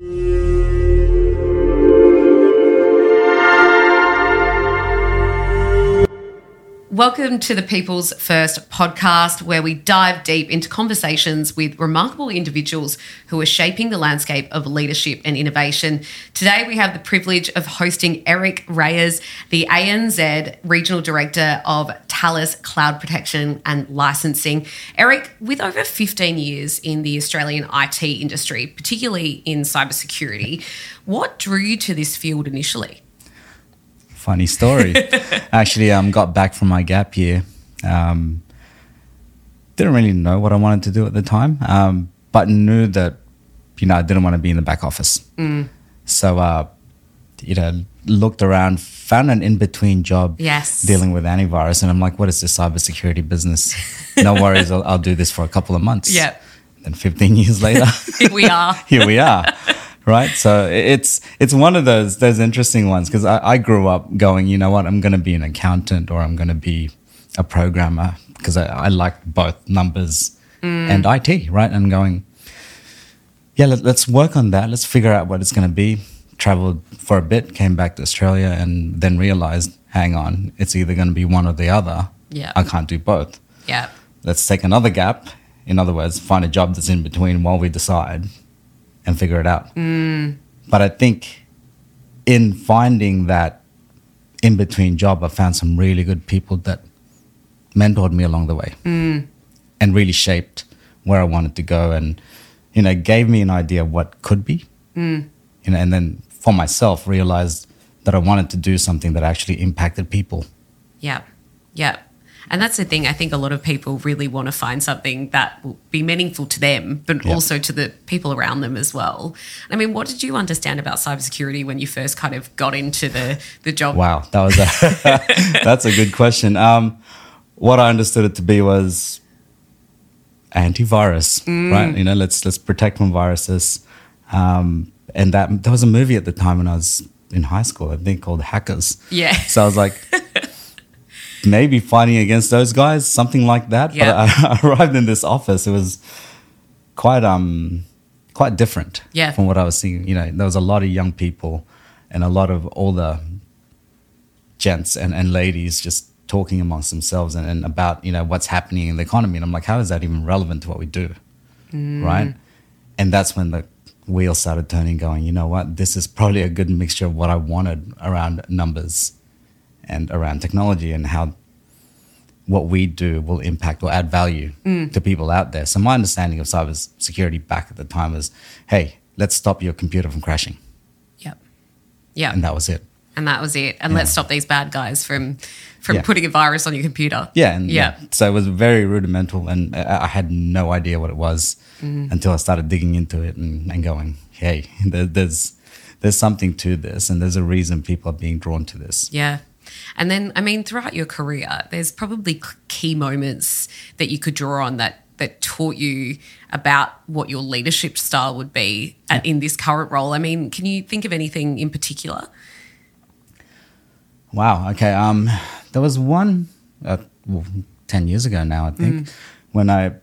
Yeah. Welcome to the People's First podcast, where we dive deep into conversations with remarkable individuals who are shaping the landscape of leadership and innovation. Today, we have the privilege of hosting Erick Reyes, the ANZ Regional Director of Thales Cloud Protection and Licensing. Erick, with over 15 years in the Australian IT industry, particularly in cybersecurity, what drew you to this field initially? Funny story. Actually, um, got back from my gap year. Um, didn't really know what I wanted to do at the time, um, but knew that you know I didn't want to be in the back office. Mm. So uh, you know, looked around, found an in between job. Yes. Dealing with antivirus, and I'm like, what is this cybersecurity business? No worries, I'll, I'll do this for a couple of months. Yep. Then 15 years later, Here we are. here we are right? So it's it's one of those those interesting ones because I, I grew up going you know what i'm going to be an accountant or i'm going to be a programmer because I, I like both numbers mm. and it right? And going yeah let, let's work on that. Let's figure out what it's going to be. Traveled for a bit came back to australia and then realized hang on it's either going to be one or the other. Yeah. i can't do both. Yeah. let's take another gap. In other words, find a job that's in between while we decide and figure it out. But I think in finding that in between job, I found some really good people that mentored me along the way and really shaped where I wanted to go and, you know, gave me an idea of what could be. You know, and then for myself, realized that I wanted to do something that actually impacted people. Yeah. Yeah. And that's the thing. I think a lot of people really want to find something that will be meaningful to them, but Yeah. also to the people around them as well. I mean, what did you understand about cybersecurity when you first kind of got into the, the job? Wow, that was a that's a good question. Um, what I understood it to be was antivirus, right? You know, let's let's protect from viruses. Um, and that there was a movie at the time when I was in high school, I think called Hackers. Yeah. So I was like, maybe fighting against those guys, something like that. Yeah. But I, I arrived in this office. It was quite um quite different Yeah. from what I was seeing. You know, there was a lot of young people and a lot of older gents and, and ladies just talking amongst themselves and, and about, you know, what's happening in the economy. And I'm like, how is that even relevant to what we do? Right. And that's when the wheels started turning, going, you know what, this is probably a good mixture of what I wanted around numbers and around technology and how what we do will impact or add value mm. to people out there. So my understanding of cybersecurity back at the time was, hey, let's stop your computer from crashing. Yep. Yeah. And that was it. and that was it. And let's stop these bad guys from from Yeah. putting a virus on your computer. Yeah, and Yeah. So it was very rudimental, and I, had no idea what it was mm. until I started digging into it and, and going, "Hey, there, there's there's something to this, and there's a reason people are being drawn to this." Yeah. And then, I mean, throughout your career, there's probably key moments that you could draw on that that taught you about what your leadership style would be at, in this current role. I mean, can you think of anything in particular? Wow. Okay. Um, there was one uh, well, ten years ago now, I think, when I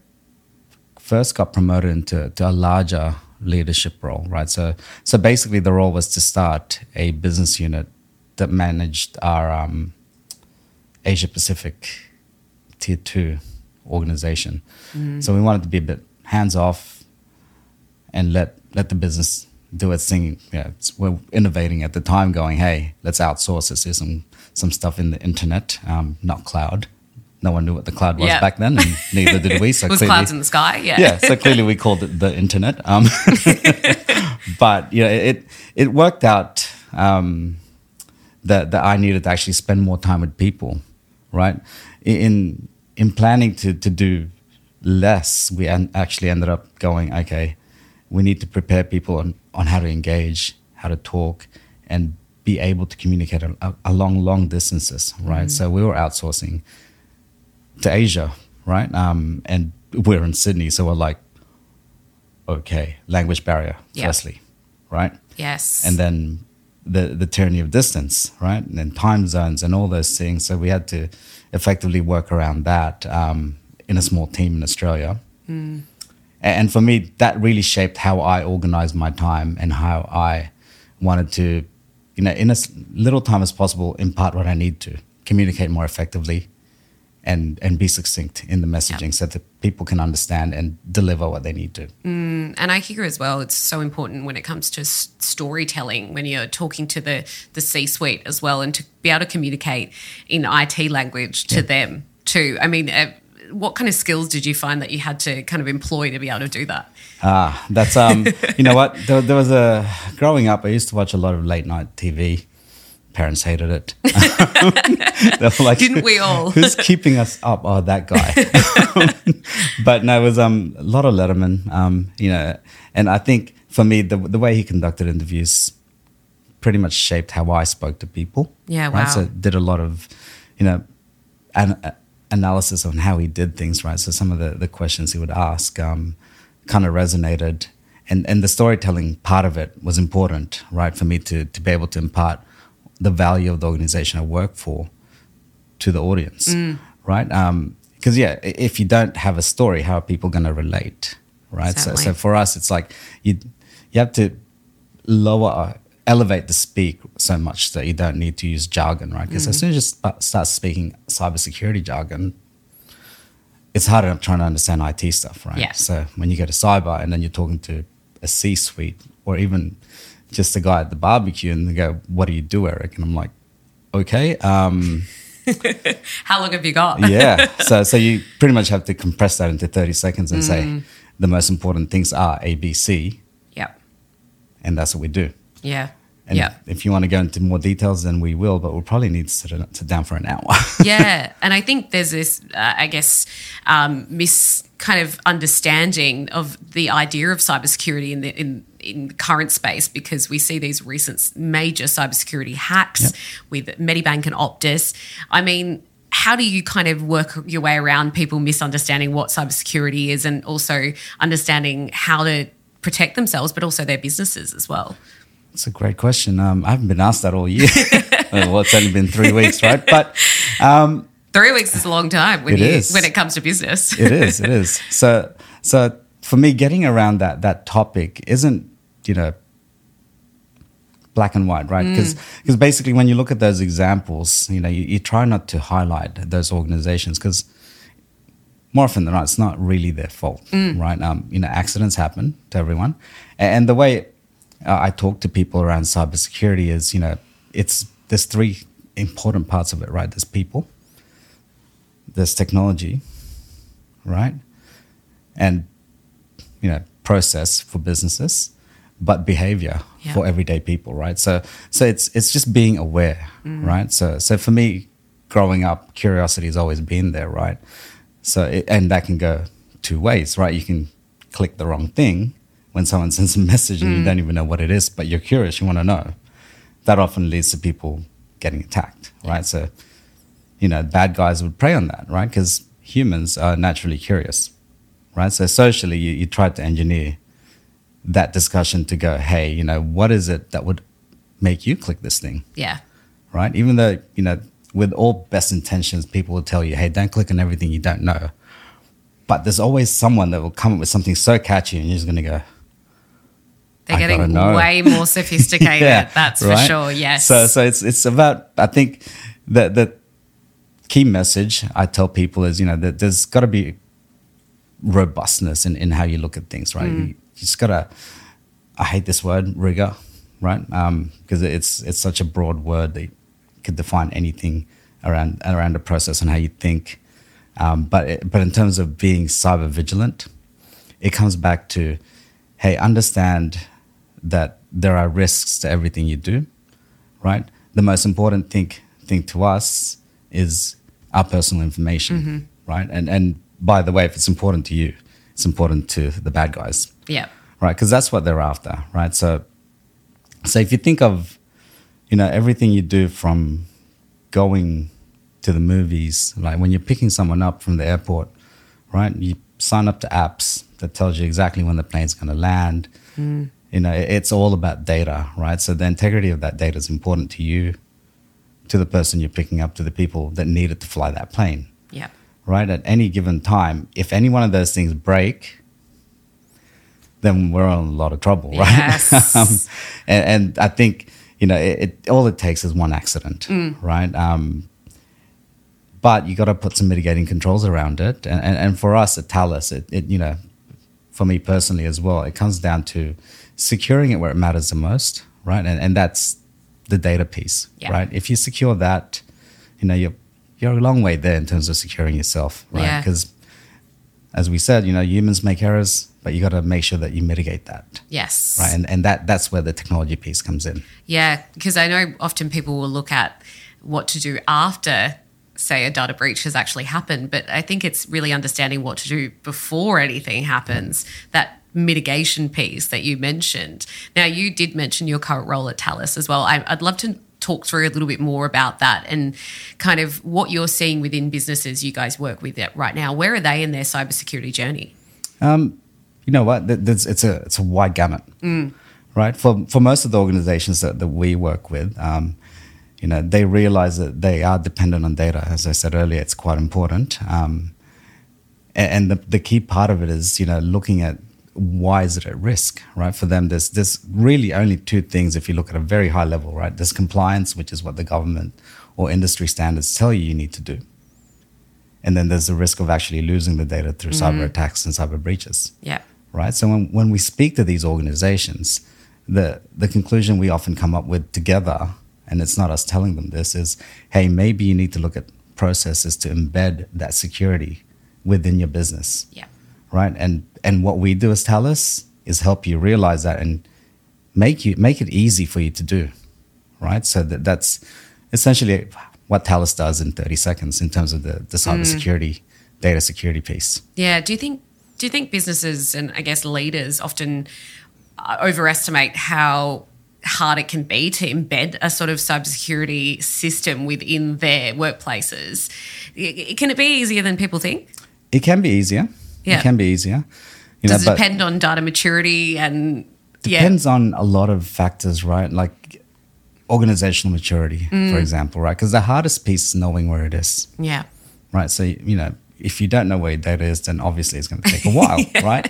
first got promoted into to a larger leadership role. Right. So so basically, the role was to start a business unit that managed our um, Asia Pacific tier two organization. So we wanted to be a bit hands off and let let the business do its thing. You know, it's- we're innovating at the time, going, hey, let's outsource this. Here's some some stuff in the internet, um, not cloud. No one knew what the cloud was Yeah. back then, and neither did we. So It was clearly, clouds in the sky. Yeah. yeah, so clearly we called it the internet. Um, but you know, it it worked out um, that that I needed to actually spend more time with people, right? In in planning to to do less, we an- actually ended up going, okay, we need to prepare people on on how to engage, how to talk, and be able to communicate a, along long distances, right? So we were outsourcing to Asia, right? Um, and we're in Sydney, so we're like, okay, language barrier, Yeah. firstly, right? Yes. And then the the tyranny of distance, right? And time zones and all those things. So we had to effectively work around that um, in a small team in Australia. And for me, that really shaped how I organized my time and how I wanted to, you know, in as little time as possible, impart what I need to, communicate more effectively, and and be succinct in the messaging so that people can understand and deliver what they need to. And I hear as well, it's so important when it comes to s- storytelling when you're talking to the the C-suite as well, and to be able to communicate in IT language to them too. I mean. Uh, what kind of skills did you find that you had to kind of employ to be able to do that? Ah, that's um, you know what? There, there was a growing up. I used to watch a lot of late night TV. Parents hated it. they were like, Didn't we all? Who's keeping us up? Oh, that guy. but no, it was um, a lot of Letterman. Um, you know, and I think for me, the the way he conducted interviews pretty much shaped how I spoke to people. Yeah, Right. wow. So did a lot of, you know, an, uh, analysis on how he did things. Right. So some of the the questions he would ask um, kind of resonated, and and the storytelling part of it was important. Right. For me to to be able to impart the value of the organization I work for to the audience, Mm. right? Because yeah, if you don't have a story, how are people going to relate, right? So, so for us, it's like you you have to lower, uh, elevate the speak so much that you don't need to use jargon, right? Because Mm. as soon as you sp- start speaking cybersecurity jargon, it's harder trying to understand IT stuff, right? Yeah. So when you go to cyber and then you're talking to a C-suite or even just a guy at the barbecue and they go, "What do you do, Erick?" And I'm like, "Okay." Um, How long have you got? yeah. So so you pretty much have to compress that into 30 seconds and Mm. say the most important things are A, B, C, Yep. and that's what we do. Yeah. And yeah. if you want to go into more details, then we will, but we'll probably need to sit, sit down for an hour. yeah, and I think there's this, uh, I guess, um, mis kind of understanding of the idea of cybersecurity in the in in current space because we see these recent major cybersecurity hacks Yep. with Medibank and Optus. I mean. How do you kind of work your way around people misunderstanding what cybersecurity is and also understanding how to protect themselves, but also their businesses as well? It's a great question. Um, I haven't been asked that all year. well, it's only been three weeks, right? But um, Three weeks is a long time when It you is. when it comes to business. it is, it is. So, so for me, getting around that that topic isn't, you know, black and white, right? Because because basically, when you look at those examples, you know, you, you try not to highlight those organizations because more often than not, it's not really their fault, right? Um, you know, accidents happen to everyone, and the way uh, I talk to people around cybersecurity is, you know, it's there's three important parts of it, right? There's people, there's technology, right? And you know, process for businesses, but behavior Yeah. for everyday people, right? So so it's it's just being aware, mm. right? So so for me, growing up, curiosity has always been there, right? So it, and that can go two ways, right? You can click the wrong thing when someone sends a message and you mm. don't even know what it is, but you're curious, you want to know. That often leads to people getting attacked, right? So you know, bad guys would prey on that, right? Because humans are naturally curious, right? So socially, you, you try to engineer that discussion to go, hey, you know, what is it that would make you click this thing, Yeah. right? Even though, you know, with all best intentions, people will tell you, hey, don't click on everything you don't know. But there's always someone that will come up with something so catchy and you're just going to go, They're I getting way more sophisticated. that's for sure. Yes. So so it's it's about I think the the key message I tell people is you know that there's got to be robustness in, in how you look at things, right? Mm. You, you just gotta. I hate this word rigor, right? Because it's it's such a broad word that could define anything around around the process and how you think. Um, but it, but in terms of being cyber vigilant, it comes back to, hey, understand that there are risks to everything you do, right? The most important thing thing to us is our personal information, right? And and by the way, if it's important to you, it's important to the bad guys, yeah. right? Because that's what they're after, right? So, so if you think of, you know, everything you do from going to the movies, like when you're picking someone up from the airport, right? You sign up to apps that tells you exactly when the plane's going to land. Mm. You know, it- it's all about data, right? So the integrity of that data is important to you, to the person you're picking up, to the people that needed to fly that plane Yeah. Right? At any given time, if any one of those things break, then we're in a lot of trouble, right? Yes. um, and, and I think you know it, it all it takes is one accident, right? Um, but you got to put some mitigating controls around it, and and, and for us at Thales, it, it you know, for me personally as well, it comes down to securing it where it matters the most, right? And and that's the data piece, Yeah. right? If you secure that, you know you're you're a long way there in terms of securing yourself, right? Yeah. Because as we said, you know, humans make errors, but you got to make sure that you mitigate that, Yes. right? And and that that's where the technology piece comes in. Yeah, because I know often people will look at what to do after, say, a data breach has actually happened. But I think it's really understanding what to do before anything happens. That mitigation piece that you mentioned. Now, you did mention your current role at Thales as well. I, I'd love to talk through a little bit more about that and kind of what you're seeing within businesses you guys work with right now. Where are they in their cybersecurity journey? you know what? It's a it's a wide gamut, right? For for most of the organizations that, that we work with, um, you know, they realize that they are dependent on data. As I said earlier, it's quite important, um, and the the key part of it is you know looking at why is it at risk, right? For them, there's there's really only two things if you look at a very high level, right? There's compliance, which is what the government or industry standards tell you you need to do. And then there's the risk of actually losing the data through cyber mm-hmm. attacks and cyber breaches Yeah. right? So when, when we speak to these organizations, the the conclusion we often come up with together, and it's not us telling them this, is hey, maybe you need to look at processes to embed that security within your business, Yeah. Right? And and what we do as Thales is help you realize that and make you make it easy for you to do, right? So that that's essentially what Thales does in 30 seconds in terms of the, the cybersecurity, data security piece. Yeah. Do you think do you think businesses and I guess leaders often uh, overestimate how hard it can be to embed a sort of cybersecurity system within their workplaces? Can it be easier than people think? It can be easier. Yeah. It can be easier. You Does know, it depend on data maturity and yeah, depends on a lot of factors, right? Like organizational maturity, Mm. for example, right? Because the hardest piece is knowing where it is, yeah, right? So you know, if you don't know where your data is, then obviously it's going to take a while, right?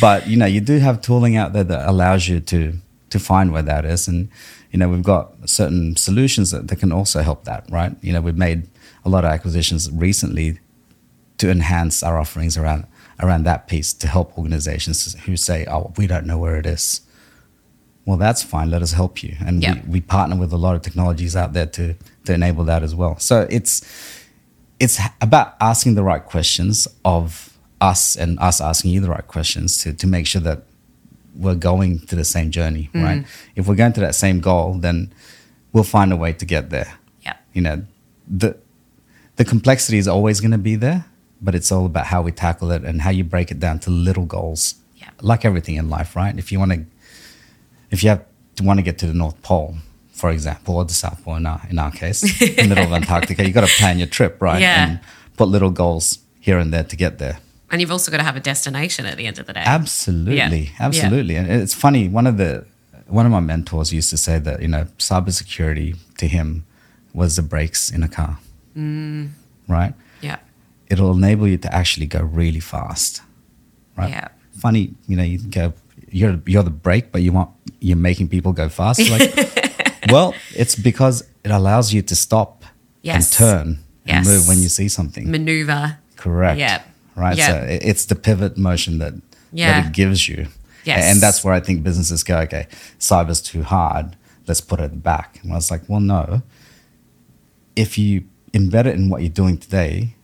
But you know, you do have tooling out there that allows you to to find where that is, and you know, we've got certain solutions that, that can also help that, right? You know, we've made a lot of acquisitions recently to enhance our offerings around around that piece to help organizations who say, "Oh, we don't know where it is." Well, that's fine. Let us help you, and Yeah. we, we partner with a lot of technologies out there to to enable that as well. So it's it's about asking the right questions of us and us asking you the right questions to to make sure that we're going to the same journey, mm. right? If we're going to that same goal, then we'll find a way to get there yeah, you know the the complexity is always going to be there but it's all about how we tackle it and how you break it down to little goals Yeah. like everything in life right if you want to if you have to want to get to the north pole for example or the south pole in our, in our case the middle of antarctica you got to plan your trip right Yeah. and put little goals here and there to get there and you've also got to have a destination at the end of the day. Absolutely, Yeah. absolutely. And it's funny. One of the one of my mentors used to say that you know cybersecurity to him was the brakes in a car, Mm. right? Yeah, It'll enable you to actually go really fast, right? Yeah. Funny, you know, you go you're you're the brake, but you want you're making people go fast. Like, well, it's because it allows you to stop Yes. and turn and move when you see something. maneuver. Correct. Yeah. Right. Yeah. So it's the pivot motion that Yeah. that it gives you. Yes. And that's where I think businesses go, okay, cyber's too hard. Let's put it back. And I was like, well, no. If you embed it in what you're doing today,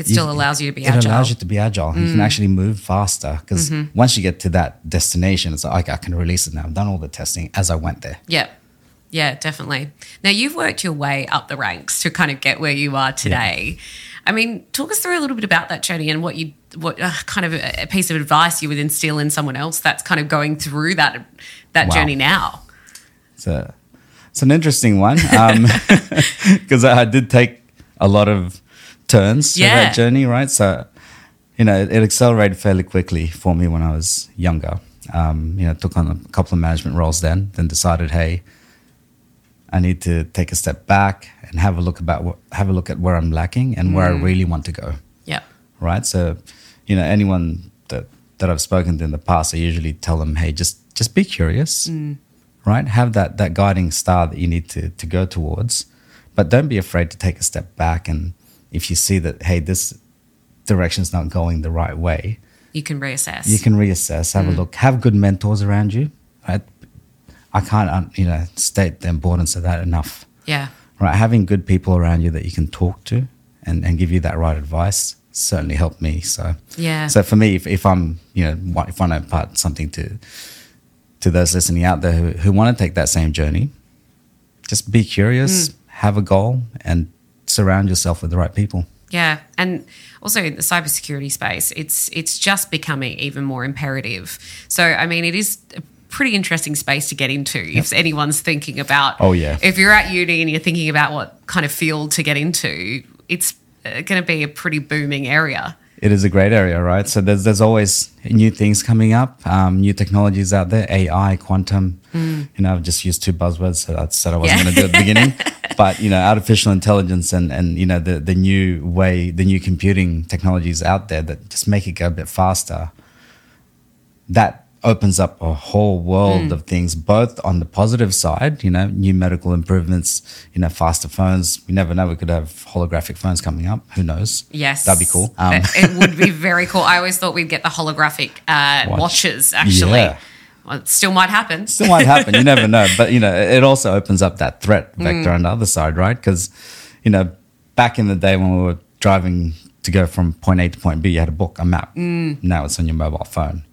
It you- still allows you to be it agile. Mm. Mm-hmm. allows you to be agile. You can actually move faster because once you get to that destination, it's like, okay, I can release it now. I've done all the testing as I went there. Yeah. Yeah, definitely. Now you've worked your way up the ranks to kind of get where you are today. I mean, talk us through a little bit about that journey and what you, what uh, kind of a, piece of advice you would instill in someone else that's kind of going through that that Wow. journey now. It's a, it's an interesting one because I did take a lot of turns Yeah. that journey, right? So, you know, it, it accelerated fairly quickly for me when I was younger. Um, you know, took on a couple of management roles then, then decided, hey, I need to take a step back and have a look about what, have a look at where I'm lacking and where I really want to go Yeah. right? So, you know, anyone that that I've spoken to in the past, I usually tell them, hey, just just be curious, Mm. right? Have that that guiding star that you need to to go towards, but don't be afraid to take a step back. And if you see that, hey, this direction's not going the right way, You can reassess. you can reassess, have a look, have good mentors around you. Right? I can't, um, you know, state the importance of that enough. yeah. Right, having good people around you that you can talk to and, and give you that right advice certainly helped me. So Yeah. So for me, if, if I'm, you know, if I want to impart something to to those listening out there who, who want to take that same journey, just be curious, have a goal, and surround yourself with the right people. Yeah, and also in the cybersecurity space, it's it's just becoming even more imperative. So, I mean, it is a pretty interesting space to get into if anyone's thinking about. Oh, yeah. If you're at uni and you're thinking about what kind of field to get into, it's going to be a pretty booming area. It is a great area, right? So there's there's always new things coming up, um, new technologies out there, AI, quantum. You know, I've just used two buzzwords that I said I wasn't Yeah. going to do at the beginning, but you know, artificial intelligence and and you know the the new way, the new computing technologies out there that just make it go a bit faster. That opens up a whole world of things, both on the positive side, you know, new medical improvements, you know, faster phones. We never know, we could have holographic phones coming up. Who knows? Yes, that'd be cool. Um, it it would be very cool. I always thought we'd get the holographic uh, Watch. watches. Actually, Yeah. Well, it still might happen. still might happen. You never know. But you know, it also opens up that threat mm. vector on the other side, right? Because you know, back in the day when we were driving to go from point A to point B, you had a book, a map. Mm. Now it's on your mobile phone,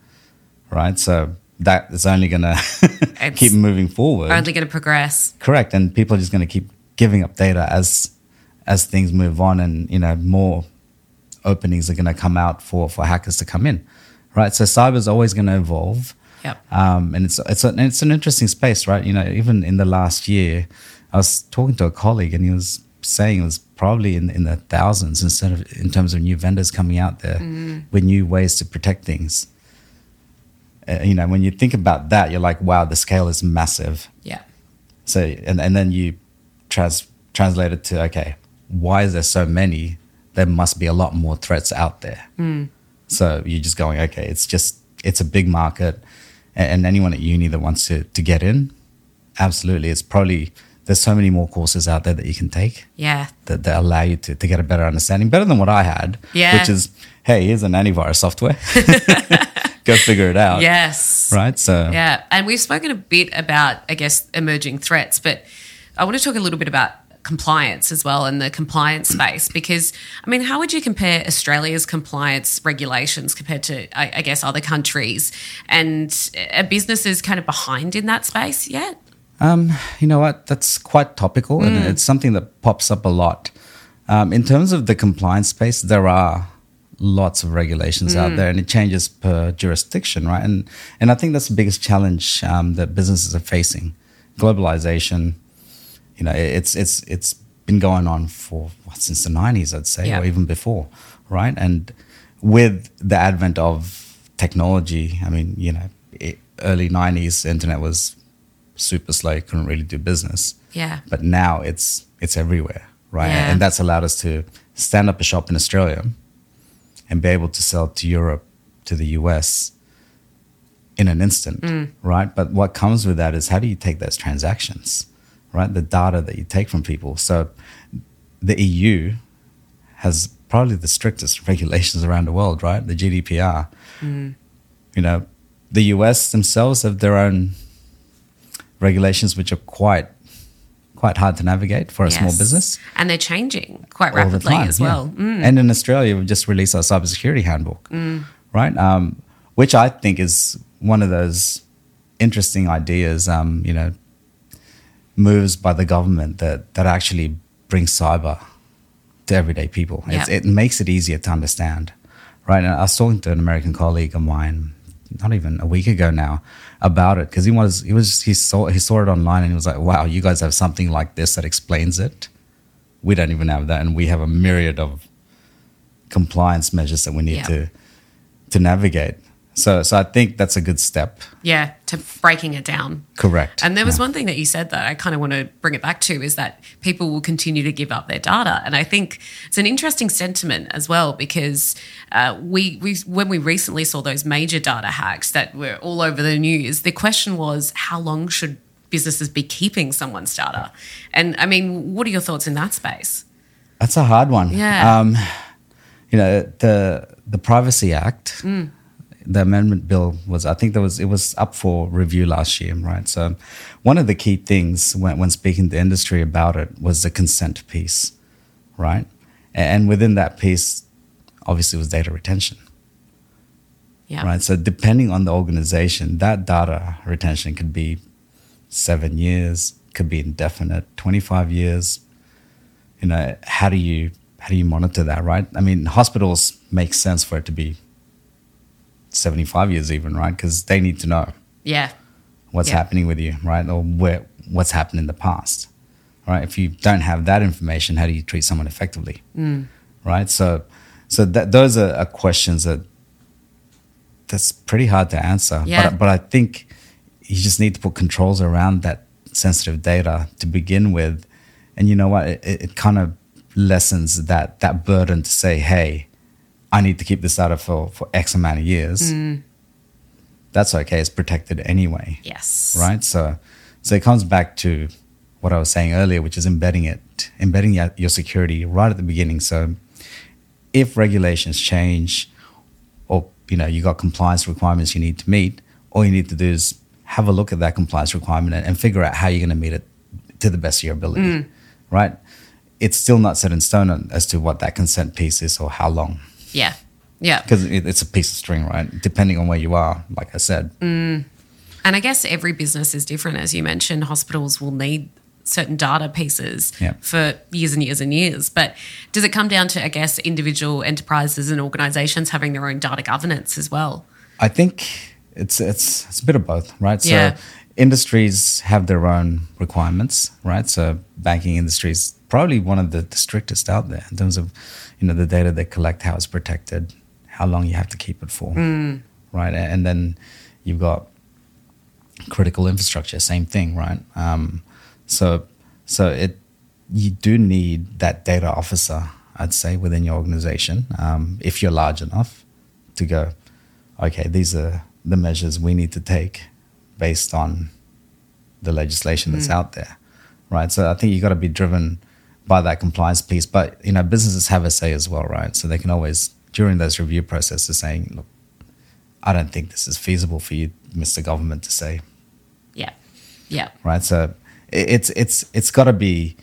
right? So that is only going to keep moving forward. Only going to progress. Correct, and people are just going to keep giving up data as as things move on, and you know, more openings are going to come out for for hackers to come in, right? So cyber is always going to evolve. Yep. Um, and it's it's an, it's an interesting space, right? You know, even in the last year, I was talking to a colleague, and he was saying it was probably in in the thousands instead of in terms of new vendors coming out there with new ways to protect things. Uh, you know, when you think about that, you're like, wow, the scale is massive. Yeah. So and and then you trans translate it to okay, why is there so many? There must be a lot more threats out there. So you're just going, okay, it's just it's a big market, and, anyone at uni that wants to to get in, absolutely, it's probably there's so many more courses out there that you can take Yeah. that, that allow you to, to get a better understanding, better than what I had, Yeah. which is hey, here's an antivirus software, go figure it out, Yes. right? So Yeah, and we've spoken a bit about, I guess, emerging threats, but I want to talk a little bit about compliance as well and the compliance space because, I mean, how would you compare Australia's compliance regulations compared to, I, I guess, other countries? And are businesses kind of behind in that space yet? Um, you know what? That's quite topical, and it's something that pops up a lot. Um, in terms of the compliance space, there are lots of regulations out there, and it changes per jurisdiction, right? And and I think that's the biggest challenge um, that businesses are facing: globalization. You know, it- it's it's it's been going on for what, since the '90s, I'd say, Yeah. or even before, right? And with the advent of technology, I mean, you know, it, early '90s, the internet was super slow, couldn't really do business. Yeah. But now it's it's everywhere, right? Yeah. And that's allowed us to stand up a shop in Australia and be able to sell to Europe, to the US in an instant, mm. right? But what comes with that is how do you take those transactions, right? The data that you take from people. So the EU has probably the strictest regulations around the world, right? The GDPR. You know, the US themselves have their own regulations which are quite quite hard to navigate for a small business And they're changing quite all rapidly time, as yeah. well. Mm. And in Australia, we've just released our cybersecurity handbook, right? Um, which I think is one of those interesting ideas, um, you know, moves by the government that that actually brings cyber to everyday people. It's, Yeah. it makes it easier to understand, right? And I was talking to an American colleague of mine, not even a week ago now, about it because he was he was he saw he saw it online and he was like, "Wow, you guys have something like this that explains it." We don't even have that, and we have a myriad of compliance measures that we need Yeah. to to navigate. So, so I think that's a good step. Yeah, to breaking it down. Correct. And there was Yeah. one thing that you said that I kind of want to bring it back to is that people will continue to give up their data, and I think it's an interesting sentiment as well because uh, we we when we recently saw those major data hacks that were all over the news, the question was how long should businesses be keeping someone's data? And I mean, what are your thoughts in that space? That's a hard one. Yeah. Um, you know, the the Privacy Act, Mm. The amendment bill was, I think there was, it was up for review last year, right? So, one of the key things when, when speaking to industry about it was the consent piece, right? And within that piece, obviously, was data retention, Yeah. right? So, depending on the organization, that data retention could be seven years, could be indefinite, 25 years. You know, how do you how do you monitor that, right? I mean, hospitals make sense for it to be 75 years even, right? Because they need to know Yeah. what's Yeah. happening with you, right? Or where what's happened in the past, right? If you don't have that information, how do you treat someone effectively, mm. right? So, so that those are, are questions that that's pretty hard to answer. Yeah. But but I think you just need to put controls around that sensitive data to begin with, and you know what? It, it kind of lessens that that burden to say, hey, I need to keep this data for for X amount of years. Mm. That's okay. It's protected anyway Yes. right? So, so it comes back to what I was saying earlier, which is embedding it, embedding your your security right at the beginning. So, if regulations change, or you know you got compliance requirements you need to meet, all you need to do is have a look at that compliance requirement and, and figure out how you're going to meet it to the best of your ability, mm. right? It's still not set in stone as to what that consent piece is or how long, Yeah. Yeah. because it, it's a piece of string, right? Depending on where you are, like I said. Mm. And I guess every business is different. As you mentioned, hospitals will need certain data pieces Yeah. for years and years and years. But does it come down to, I guess, individual enterprises and organizations having their own data governance as well? I think it's it's it's a bit of both, right? So Yeah. industries have their own requirements, right? So banking industry is probably one of the, the strictest out there in terms of you know the data they collect, how it's protected, how long you have to keep it for, right? And then you've got critical infrastructure, same thing, right? Um, so so it you do need that data officer, I'd say, within your organization, um, if you're large enough, to go, okay, these are the measures we need to take based on the legislation that's out there, right? So I think you've got to be driven by that compliance piece, but you know, businesses have a say as well, right? So they can always during those review processes saying, look, I don't think this is feasible for you, Mr. Government, to say, Yeah. Yeah. right? So it's it's it's got to be,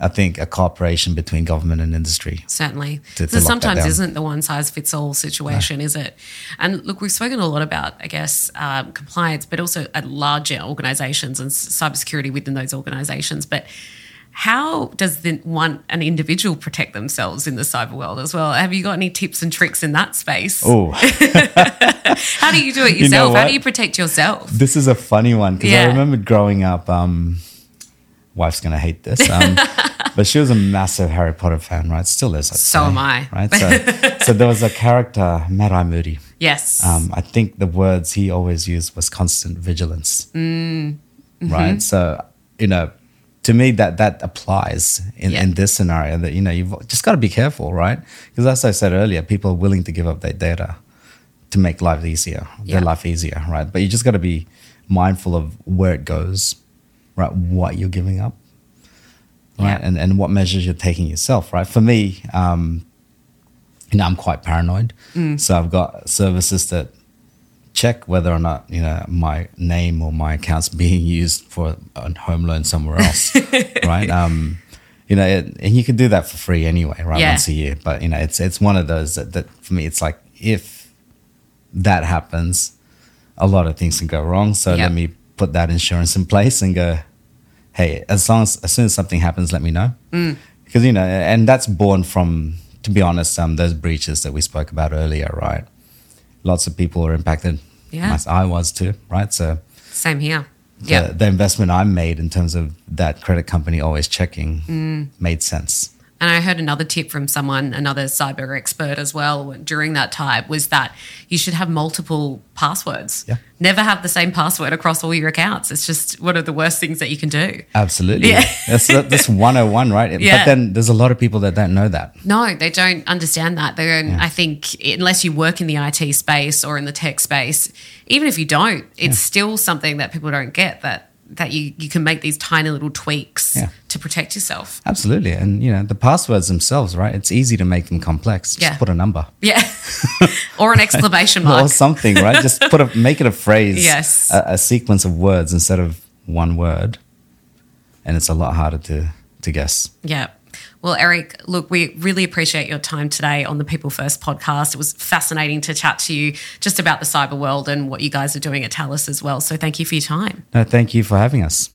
I think, a cooperation between government and industry. Certainly. To- to There lock that sometimes isn't the one size fits all situation, is it? And look, we've spoken a lot about, I guess, um, compliance, but also at larger organizations and cybersecurity within those organizations. But how does the one an individual protect themselves in the cyber world as well? Have you got any tips and tricks in that space? Oh, How do you do it You know yourself? How do you protect yourself? this is a funny one because Yeah. I remember growing up. Um, wife's gonna hate this, um, but she was a massive Harry Potter fan, right? Still is. I'd So say, am I. Right. So, so there was a character, Mad Eye Moody. Yes. Um, I think the words he always used was constant vigilance. Mm. Right. So, you know, to me that that applies in, Yeah. in this scenario that, you know, you've just got to be careful, right? Because as I said earlier, people are willing to give up their data to make life easier, Yeah. their life easier, right? But you just got to be mindful of where it goes, right? What you're giving up, right? Yeah. And, and what measures you're taking yourself, right? For me, um, you know, I'm quite paranoid. Mm. So I've got services that check whether or not, you know, my name or my account's being used for a home loan somewhere else, right? Um, you know, it, and you can do that for free anyway, right? Yeah. Once a year. But, you know, it's, it's one of those that, that for me, it's like if that happens, a lot of things can go wrong. So Yep. let me put that insurance in place and go, hey, as long as, as soon as something happens, let me know. Mm. Because, you know, and that's born from, to be honest, um, those breaches that we spoke about earlier, right? Lots of people are impacted. Yeah. I was too, right? So Same here. the, Yeah. the investment I made in terms of that credit company always checking Mm. made sense. And I heard another tip from someone, another cyber expert as well, during that time was that you should have multiple passwords. Yeah. Never have the same password across all your accounts. It's just one of the worst things that you can do. Absolutely. Yeah. that's that's 101, right? Yeah. But then there's a lot of people that don't know that. No, they don't understand that. They don't, I think, unless you work in the IT space or in the tech space, even if you don't, it's still something that people don't get that that you, you can make these tiny little tweaks Yeah. to protect yourself. Absolutely. And you know, the passwords themselves, right? It's easy to make them complex. Just Yeah. put a number. Yeah. or an exclamation mark. Or something, right? Just put a make it a phrase. Yes. A, a sequence of words instead of one word. And it's a lot harder to to guess. Yeah. Well, Erick, look, we really appreciate your time today on the People First podcast. It was fascinating to chat to you just about the cyber world and what you guys are doing at Thales as well. So thank you for your time. No, thank you for having us.